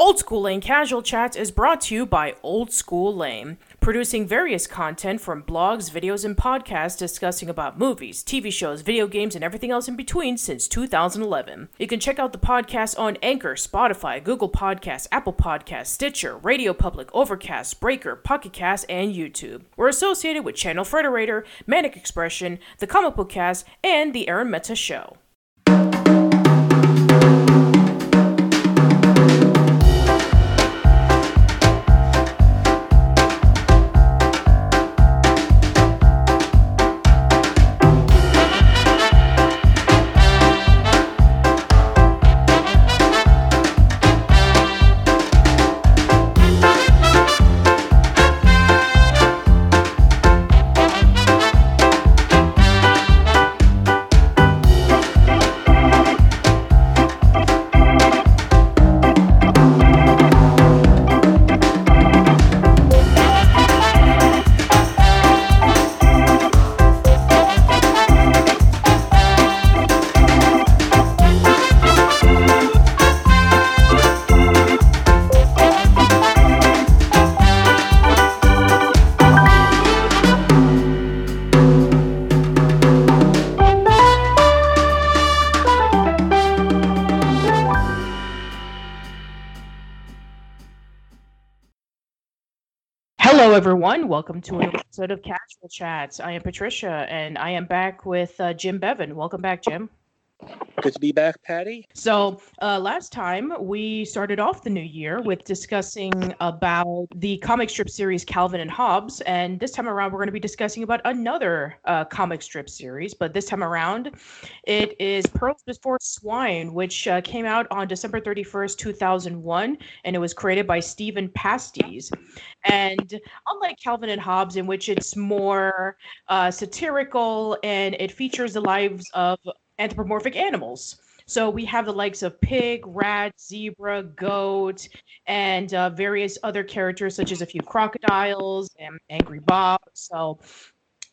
Old School Lane Casual Chats is brought to you by Old School Lane, producing various content from blogs, videos, and podcasts discussing about movies, TV shows, video games, and everything else in between since 2011. You can check out the podcast on Anchor, Spotify, Google Podcasts, Apple Podcasts, Stitcher, Radio Public, Overcast, Breaker, Pocket Cast, and YouTube. We're associated with Channel Frederator, Manic Expression, The Comic Book Cast, and The Aaron Meta Show. Everyone. Welcome to an episode of Casual Chats. I am Patricia, and I am back with uh, Jim Bevan. Welcome back, Jim. Good to be back, Patty. So, uh, last time we started off the new year with discussing about the comic strip series Calvin and Hobbes, and this time around we're going to be discussing about another uh, comic strip series. But this time around, it is Pearls Before Swine, which uh, came out on December thirty first, two thousand one, and it was created by Stephan Pastis. And unlike Calvin and Hobbes, in which it's more uh, satirical and it features the lives of anthropomorphic animals. So we have the likes of pig, rat, zebra, goat, and uh, various other characters, such as a few crocodiles and Angry Bob. So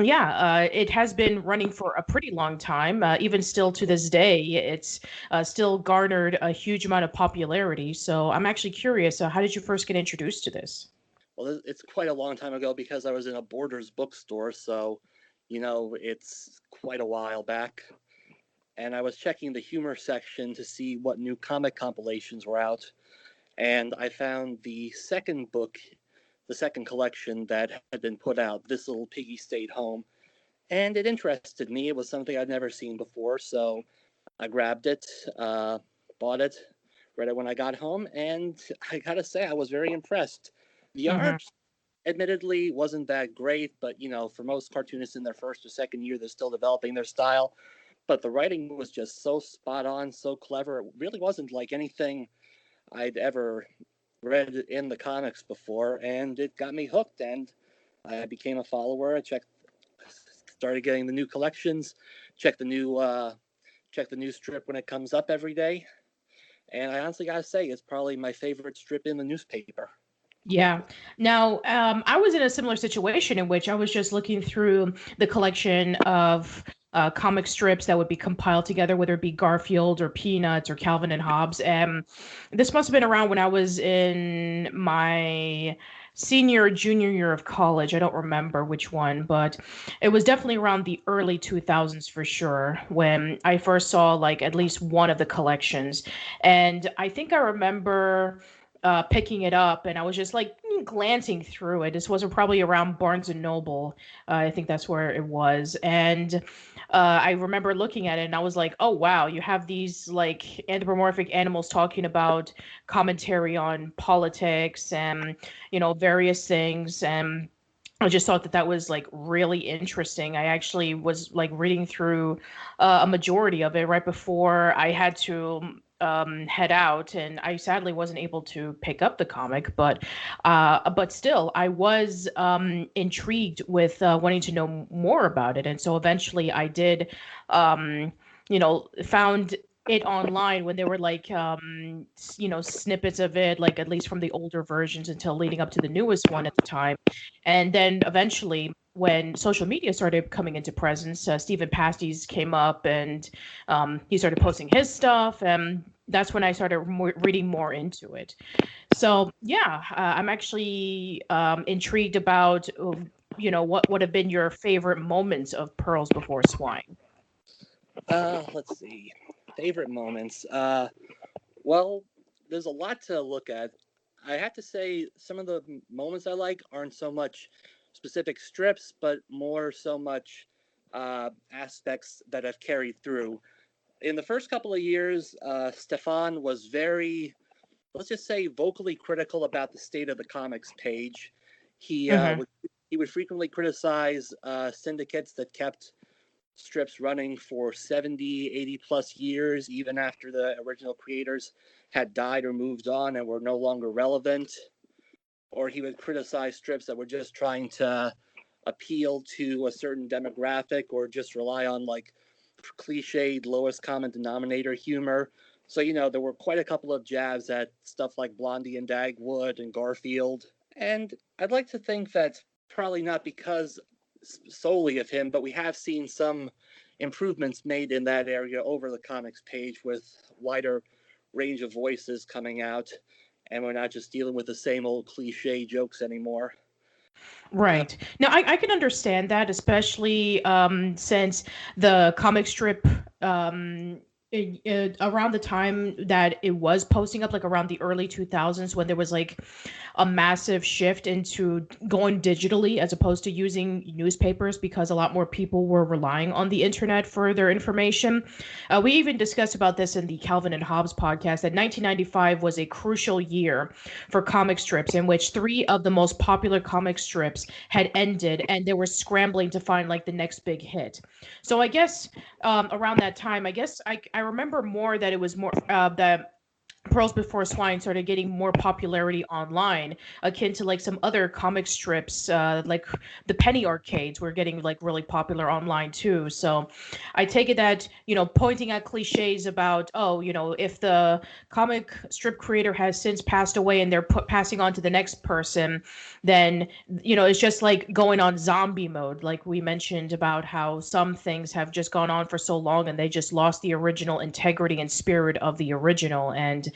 yeah, uh, it has been running for a pretty long time. Uh, even still to this day, it's uh, still garnered a huge amount of popularity. So I'm actually curious. Uh, how did you first get introduced to this? Well, it's quite a long time ago because I was in a Borders bookstore, so you know it's quite a while back and I was checking the humor section to see what new comic compilations were out, and I found the second book, the second collection that had been put out, This Little Piggy Stayed Home, and it interested me. It was something I'd never seen before, so I grabbed it, uh, bought it, read it when I got home, and I gotta say, I was very impressed. The mm-hmm. art admittedly wasn't that great, but you know, for most cartoonists in their first or second year, they're still developing their style but the writing was just so spot on, so clever. It really wasn't like anything I'd ever read in the comics before, and it got me hooked. And I became a follower. I checked, started getting the new collections, check the new, uh, check the new strip when it comes up every day. And I honestly gotta say, it's probably my favorite strip in the newspaper. Yeah. Now, um, I was in a similar situation in which I was just looking through the collection of uh, comic strips that would be compiled together, whether it be Garfield or Peanuts or Calvin and Hobbes. And this must have been around when I was in my senior or junior year of college. I don't remember which one, but it was definitely around the early 2000s for sure when I first saw like at least one of the collections. And I think I remember uh, picking it up and I was just like glancing through it. This was probably around Barnes and Noble. Uh, I think that's where it was. And uh, I remember looking at it and I was like, oh, wow, you have these like anthropomorphic animals talking about commentary on politics and, you know, various things. And I just thought that that was like really interesting. I actually was like reading through uh, a majority of it right before I had to um, head out, and I sadly wasn't able to pick up the comic, but uh, but still, I was um, intrigued with uh, wanting to know more about it, and so eventually, I did, um, you know, found it online when there were like um you know snippets of it like at least from the older versions until leading up to the newest one at the time. And then eventually when social media started coming into presence, uh, Stephan Pastis came up and um, he started posting his stuff. And that's when I started more, reading more into it. So yeah, uh, I'm actually um, intrigued about uh, you know what would have been your favorite moments of Pearls Before Swine. Uh, let's see, favorite moments. Uh, well, there's a lot to look at. I have to say some of the moments I like aren't so much specific strips, but more so much uh, aspects that have carried through. In the first couple of years, uh, Stephan was very, let's just say, vocally critical about the state of the comics page. He uh, mm-hmm. would he would frequently criticize uh, syndicates that kept strips running for 70, 80 plus years, even after the original creators had died or moved on and were no longer relevant or he would criticize strips that were just trying to appeal to a certain demographic or just rely on like cliched lowest common denominator humor. So, you know, there were quite a couple of jabs at stuff like Blondie and Dagwood and Garfield. And I'd like to think that probably not because solely of him, but we have seen some improvements made in that area over the comics page with wider range of voices coming out and we're not just dealing with the same old cliche jokes anymore. Right. Now, I, I can understand that, especially um, since the comic strip um, it, it, around the time that it was posting up like around the early 2000s when there was like a massive shift into going digitally as opposed to using newspapers because a lot more people were relying on the internet for their information. Uh, we even discussed about this in the calvin and hobbes podcast that 1995 was a crucial year for comic strips in which three of the most popular comic strips had ended and they were scrambling to find like the next big hit. So i guess um, around that time i guess I, I remember more that it was more uh, that Pearls Before Swine started getting more popularity online, akin to like some other comic strips, uh, like the penny arcades were getting like really popular online too. So I take it that, you know, pointing at cliches about, oh, you know, if the comic strip creator has since passed away and they're put, passing on to the next person, then, you know, it's just like going on zombie mode. Like we mentioned about how some things have just gone on for so long and they just lost the original integrity and spirit of the original. And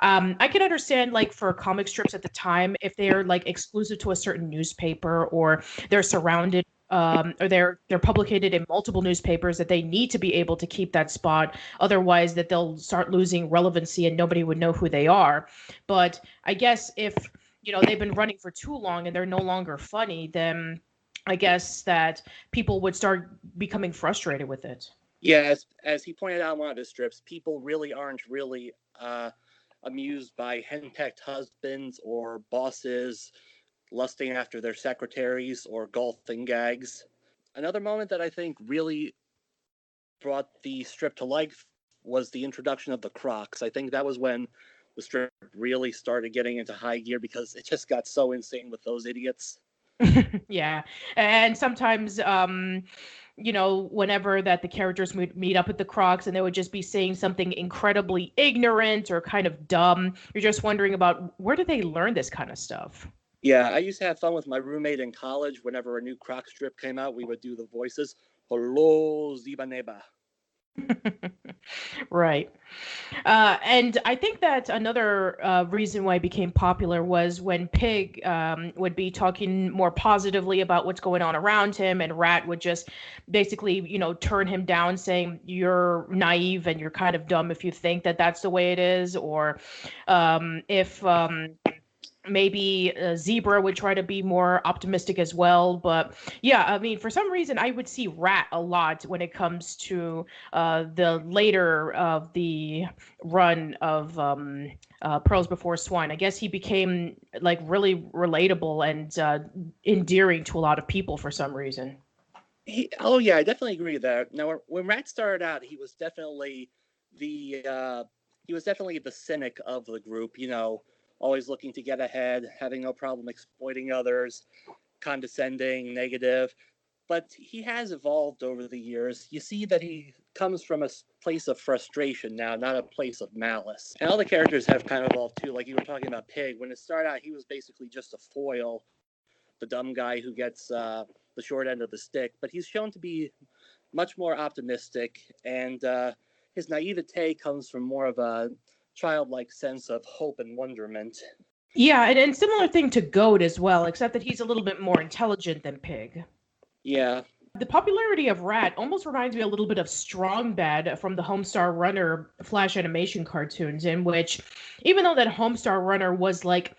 um, I can understand like for comic strips at the time if they're like exclusive to a certain newspaper or they're surrounded um, or they're they're published in multiple newspapers that they need to be able to keep that spot. Otherwise that they'll start losing relevancy and nobody would know who they are. But i guess if you know they've been running for too long and they're no longer funny then i guess that people would start becoming frustrated with it. Yeah as, as he pointed out in one of his strips people really aren't really uh, amused by henpecked husbands or bosses lusting after their secretaries or golfing gags. Another moment that I think really brought the strip to life was the introduction of the Crocs. I think that was when the strip really started getting into high gear because it just got so insane with those idiots. yeah. And sometimes um you know, whenever that the characters would meet up with the Crocs and they would just be saying something incredibly ignorant or kind of dumb. You're just wondering about where do they learn this kind of stuff? Yeah, I used to have fun with my roommate in college. Whenever a new Croc strip came out, we would do the voices. Hello, Zibaneba. right. Uh, and I think that another uh, reason why it became popular was when Pig um, would be talking more positively about what's going on around him, and Rat would just basically, you know, turn him down, saying, You're naive and you're kind of dumb if you think that that's the way it is. Or um, if. Um, maybe a zebra would try to be more optimistic as well but yeah i mean for some reason i would see rat a lot when it comes to uh, the later of the run of um, uh, pearls before swine. I guess he became like really relatable and uh, endearing to a lot of people for some reason. He, oh yeah i definitely agree with that. Now when rat started out he was definitely the uh, he was definitely the cynic of the group you know always looking to get ahead, having no problem exploiting others, condescending, negative. But he has evolved over the years. You see that he comes from a place of frustration now, not a place of malice. And all the characters have kind of evolved too. Like you were talking about Pig. When it started out, he was basically just a foil, the dumb guy who gets uh, the short end of the stick. But he's shown to be much more optimistic, and uh, his naivete comes from more of a childlike sense of hope and wonderment. Yeah, and, and similar thing to Goat as well, except that he's a little bit more intelligent than Pig. Yeah. The popularity of Rat almost reminds me a little bit of Strong Bad from the Homestar Runner Flash animation cartoons, in which, even though that Homestar Runner was like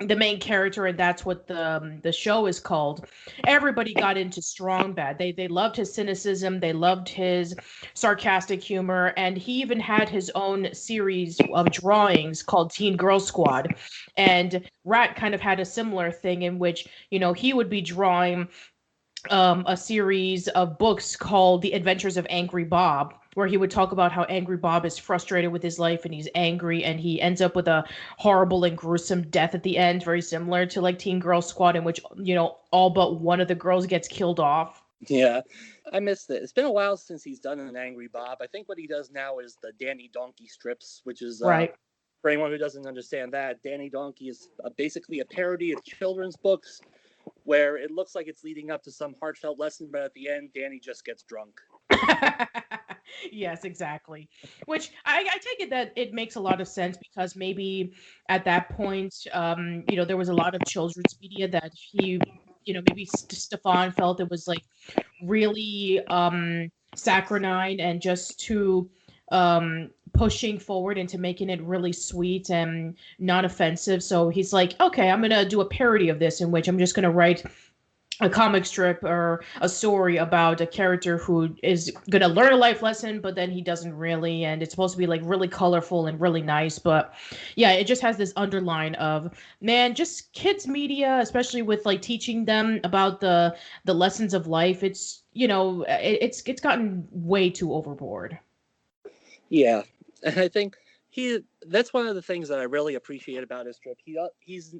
the main character and that's what the um, the show is called. Everybody got into strong bad. They they loved his cynicism. They loved his sarcastic humor. And he even had his own series of drawings called teen girl squad. And rat kind of had a similar thing in which you know he would be drawing um, a series of books called the adventures of angry bob where he would talk about how angry Bob is frustrated with his life and he's angry and he ends up with a horrible and gruesome death at the end, very similar to like Teen Girl Squad, in which, you know, all but one of the girls gets killed off. Yeah, I missed it. It's been a while since he's done an Angry Bob. I think what he does now is the Danny Donkey strips, which is uh, right. For anyone who doesn't understand that, Danny Donkey is a, basically a parody of children's books where it looks like it's leading up to some heartfelt lesson, but at the end, Danny just gets drunk. yes, exactly. Which I, I, take it that it makes a lot of sense because maybe at that point, um, you know, there was a lot of children's media that he, you know, maybe St- Stephan felt it was like really um, saccharine and just too um, pushing forward into making it really sweet and not offensive. So he's like, okay, I'm gonna do a parody of this in which I'm just gonna write a comic strip or a story about a character who is going to learn a life lesson but then he doesn't really and it's supposed to be like really colorful and really nice but yeah it just has this underline of man just kids media especially with like teaching them about the the lessons of life it's you know it, it's it's gotten way too overboard. Yeah and i think he that's one of the things that i really appreciate about his strip. He uh, he's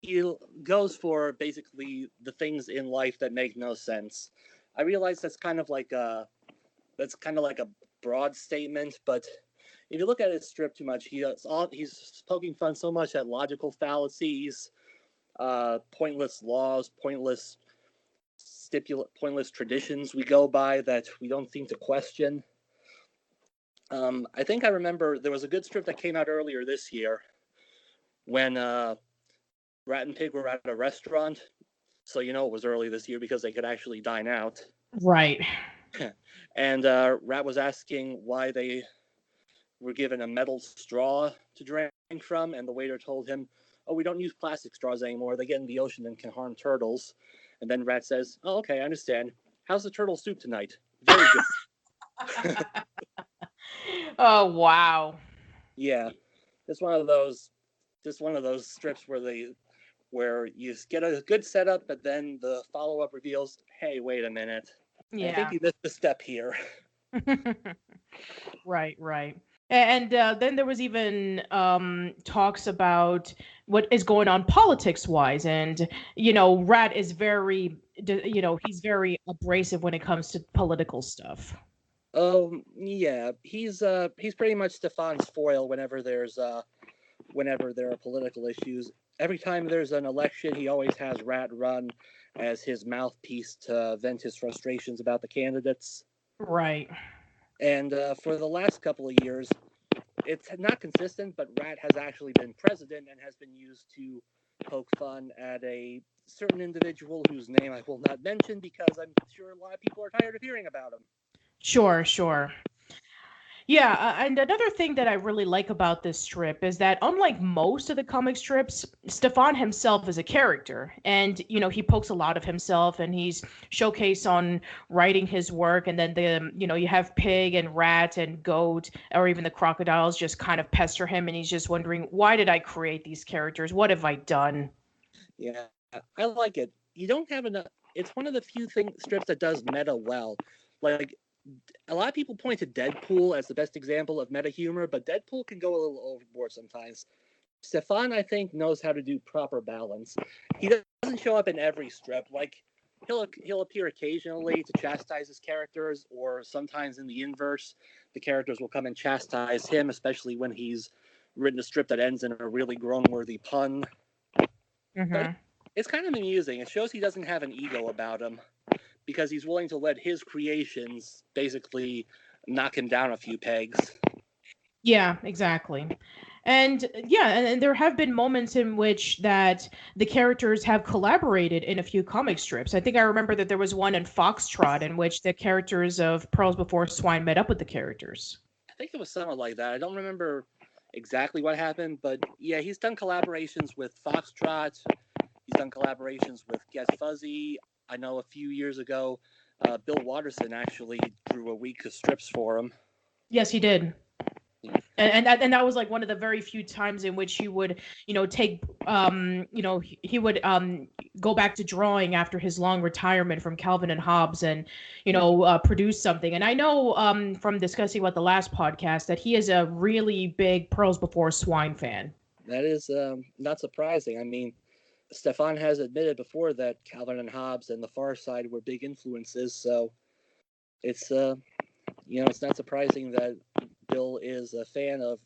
he goes for basically the things in life that make no sense. I realize that's kind of like a that's kind of like a broad statement, but if you look at it strip too much, he all he's poking fun so much at logical fallacies, uh, pointless laws, pointless stipulate, pointless traditions we go by that we don't seem to question. Um, I think I remember there was a good strip that came out earlier this year when uh, Rat and Pig were at a restaurant, so you know it was early this year because they could actually dine out. Right. and uh, Rat was asking why they were given a metal straw to drink from, and the waiter told him, "Oh, we don't use plastic straws anymore. They get in the ocean and can harm turtles." And then Rat says, "Oh, okay, I understand. How's the turtle soup tonight? Very good." oh wow. Yeah, it's one of those, just one of those strips where they where you get a good setup, but then the follow up reveals, hey, wait a minute. Yeah. I think you missed a step here. right, right. And uh, then there was even um, talks about what is going on politics wise. And, you know, Rat is very, you know, he's very abrasive when it comes to political stuff. Um, yeah, he's uh he's pretty much Stephan's foil whenever there's uh whenever there are political issues every time there's an election, he always has Rat run as his mouthpiece to vent his frustrations about the candidates. Right. And uh, for the last couple of years, it's not consistent, but Rat has actually been president and has been used to poke fun at a certain individual whose name I will not mention because I'm sure a lot of people are tired of hearing about him. Sure, sure. Yeah, uh, and another thing that I really like about this strip is that unlike most of the comic strips, Stephan himself is a character, and you know he pokes a lot of himself, and he's showcased on writing his work, and then the you know you have Pig and Rat and Goat, or even the crocodiles just kind of pester him, and he's just wondering why did I create these characters? What have I done? Yeah, I like it. You don't have enough. It's one of the few thing strips that does meta well. Like a lot of people point to Deadpool as the best example of meta humor, but Deadpool can go a little overboard sometimes. Stephan, I think, knows how to do proper balance. He doesn't show up in every strip. Like he'll he'll appear occasionally to chastise his characters, or sometimes in the inverse, the characters will come and chastise him, especially when he's written a strip that ends in a really groan-worthy pun. Mm-hmm. it's kind of amusing. It shows he doesn't have an ego about him because he's willing to let his creations basically knock him down a few pegs. Yeah, exactly. And yeah, and, there have been moments in which that the characters have collaborated in a few comic strips. I think I remember that there was one in Foxtrot in which the characters of Pearls Before Swine met up with the characters. I think it was something like that. I don't remember exactly what happened, but yeah, he's done collaborations with Foxtrot. He's done collaborations with Get Fuzzy. I know a few years ago, uh, Bill Watterson actually drew a week of strips for him. Yes, he did. And and that, and that was like one of the very few times in which he would you know take um you know he, would um go back to drawing after his long retirement from Calvin and Hobbes and you know uh, produce something. And I know um from discussing about the last podcast that he is a really big pearls before swine fan. That is um not surprising. I mean Stephan has admitted before that Calvin and Hobbes and the Far Side were big influences so it's uh you know it's not surprising that Bill is a fan of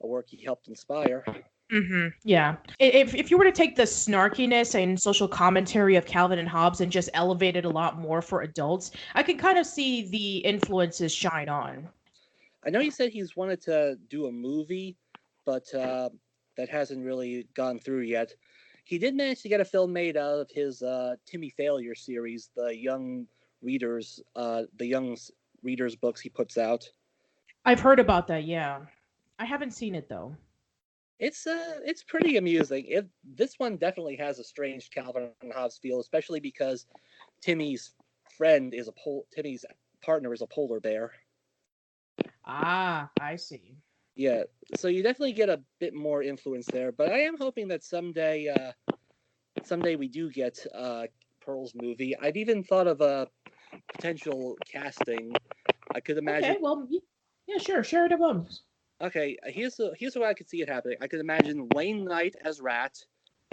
a work he helped inspire. Mm-hmm. Yeah. If if you were to take the snarkiness and social commentary of Calvin and Hobbes and just elevate it a lot more for adults, I can kind of see the influences shine on. I know you said he's wanted to do a movie, but uh, that hasn't really gone through yet. He did manage to get a film made out of his uh, Timmy Failure series, the young readers, uh, the young readers books he puts out. I've heard about that. Yeah, I haven't seen it though. It's uh, it's pretty amusing. It this one definitely has a strange Calvin and Hobbes feel, especially because Timmy's friend is a pol. Timmy's partner is a polar bear. Ah, I see. Yeah, so you definitely get a bit more influence there, but I am hoping that someday, uh, someday we do get uh, Pearl's movie. I've even thought of a potential casting. I could imagine. Okay, well, yeah, sure. Share it above. Okay, uh, here's the, here's where I could see it happening. I could imagine Wayne Knight as Rat,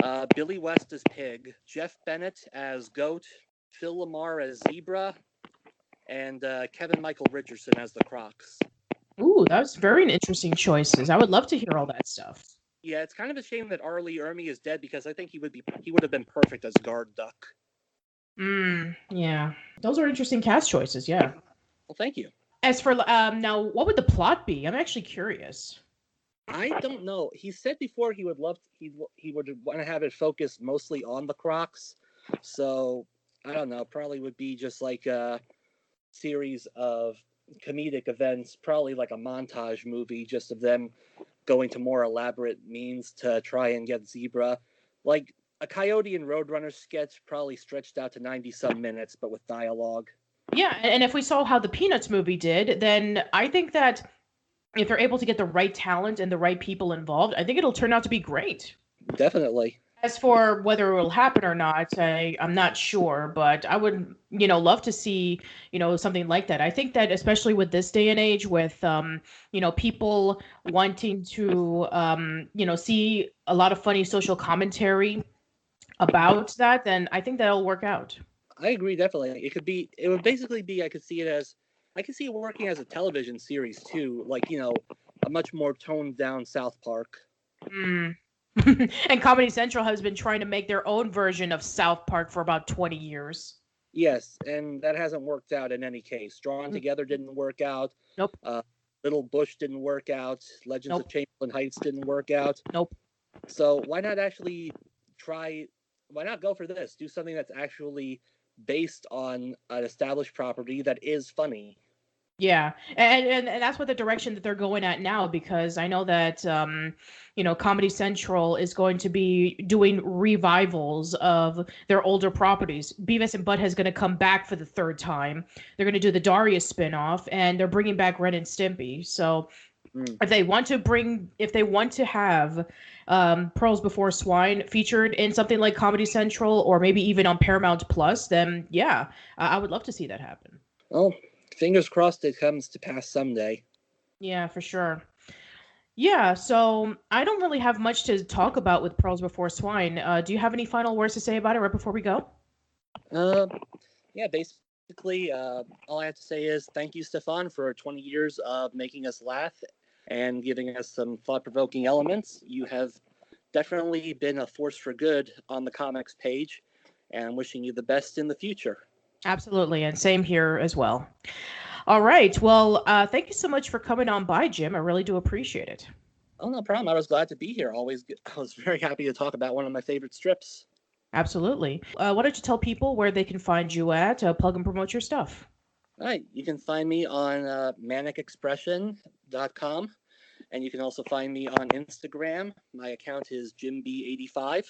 uh, Billy West as Pig, Jeff Bennett as Goat, Phil LaMarr as Zebra, and uh, Kevin Michael Richardson as the Crocs. Ooh, that was very interesting choices. I would love to hear all that stuff. Yeah, it's kind of a shame that Arlie Lee Ermey is dead because I think he would be he would have been perfect as Guard Duck. Mm, yeah, those are interesting cast choices. Yeah. Well, thank you. As for um, now, what would the plot be? I'm actually curious. I don't know. He said before he would love to, he he would want to have it focused mostly on the Crocs. So I don't know. Probably would be just like a series of comedic events, probably like a montage movie, just of them going to more elaborate means to try and get Zebra. Like a Coyote and Roadrunner sketch, probably stretched out to ninety some minutes, but with dialogue. Yeah, and if we saw how the Peanuts movie did, then I think that if they're able to get the right talent and the right people involved, I think it'll turn out to be great. Definitely. As for whether it will happen or not, I, I'm not sure, but I would, you know, love to see, you know, something like that. I think that especially with this day and age, with, um, you know, people wanting to, um, you know, see a lot of funny social commentary about that, then I think that'll work out. I agree definitely. It could be. It would basically be. I could see it as. I could see it working as a television series too, like you know, a much more toned down South Park. Mm. and Comedy Central has been trying to make their own version of South Park for about twenty years. Yes, and that hasn't worked out in any case. Drawn mm. Together didn't work out. Nope. Uh, Little Bush didn't work out. Legends nope. of Chamberlain Heights didn't work out. Nope. So why not actually try? Why not go for this? Do something that's actually based on an established property that is funny. Yeah, and, and and that's what the direction that they're going at now because I know that um, you know Comedy Central is going to be doing revivals of their older properties. Beavis and Butt is going to come back for the third time. They're going to do the Daria's spinoff, and they're bringing back Ren and Stimpy. So mm. if they want to bring, if they want to have um, Pearls Before Swine featured in something like Comedy Central or maybe even on Paramount Plus, then yeah, I would love to see that happen. Well, fingers crossed it comes to pass someday. Yeah, for sure. Yeah, so I don't really have much to talk about with Pearls Before Swine. Uh, do you have any final words to say about it right before we go? Uh, yeah, basically, uh, all I have to say is thank you, Stephan, for 20 years of making us laugh and giving us some thought provoking elements. You have definitely been a force for good on the comics page, and I'm wishing you the best in the future. Absolutely, and same here as well. All right. Well, uh, thank you so much for coming on by, Jim. I really do appreciate it. Oh, no problem. I was glad to be here. Always, I was very happy to talk about one of my favorite strips. Absolutely. Uh, why don't you tell people where they can find you at? Uh, plug and promote your stuff. All right. You can find me on uh, manicexpression.com. And you can also find me on Instagram. My account is JimB85.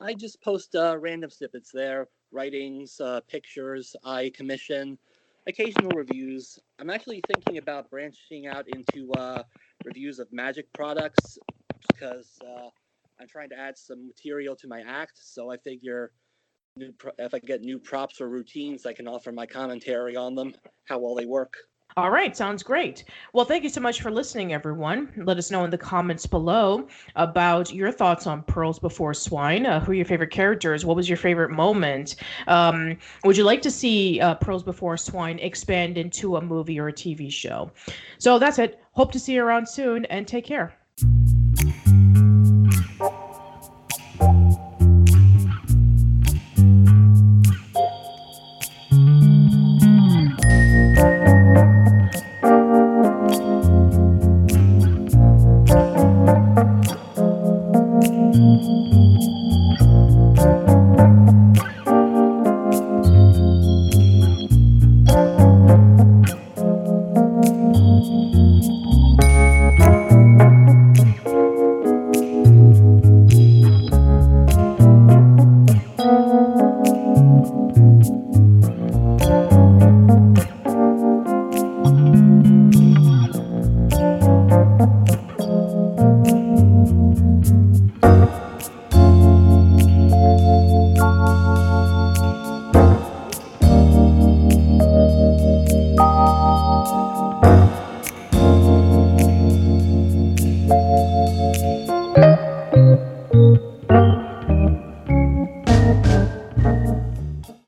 I just post uh, random snippets there, writings, uh, pictures, I commission, occasional reviews. I'm actually thinking about branching out into uh, reviews of magic products because uh, I'm trying to add some material to my act. So I figure if I get new props or routines, I can offer my commentary on them, how well they work. All right, sounds great. Well, thank you so much for listening, everyone. Let us know in the comments below about your thoughts on Pearls Before Swine. Uh, who are your favorite characters? What was your favorite moment? Um, would you like to see uh, Pearls Before Swine expand into a movie or a TV show? So that's it. Hope to see you around soon and take care.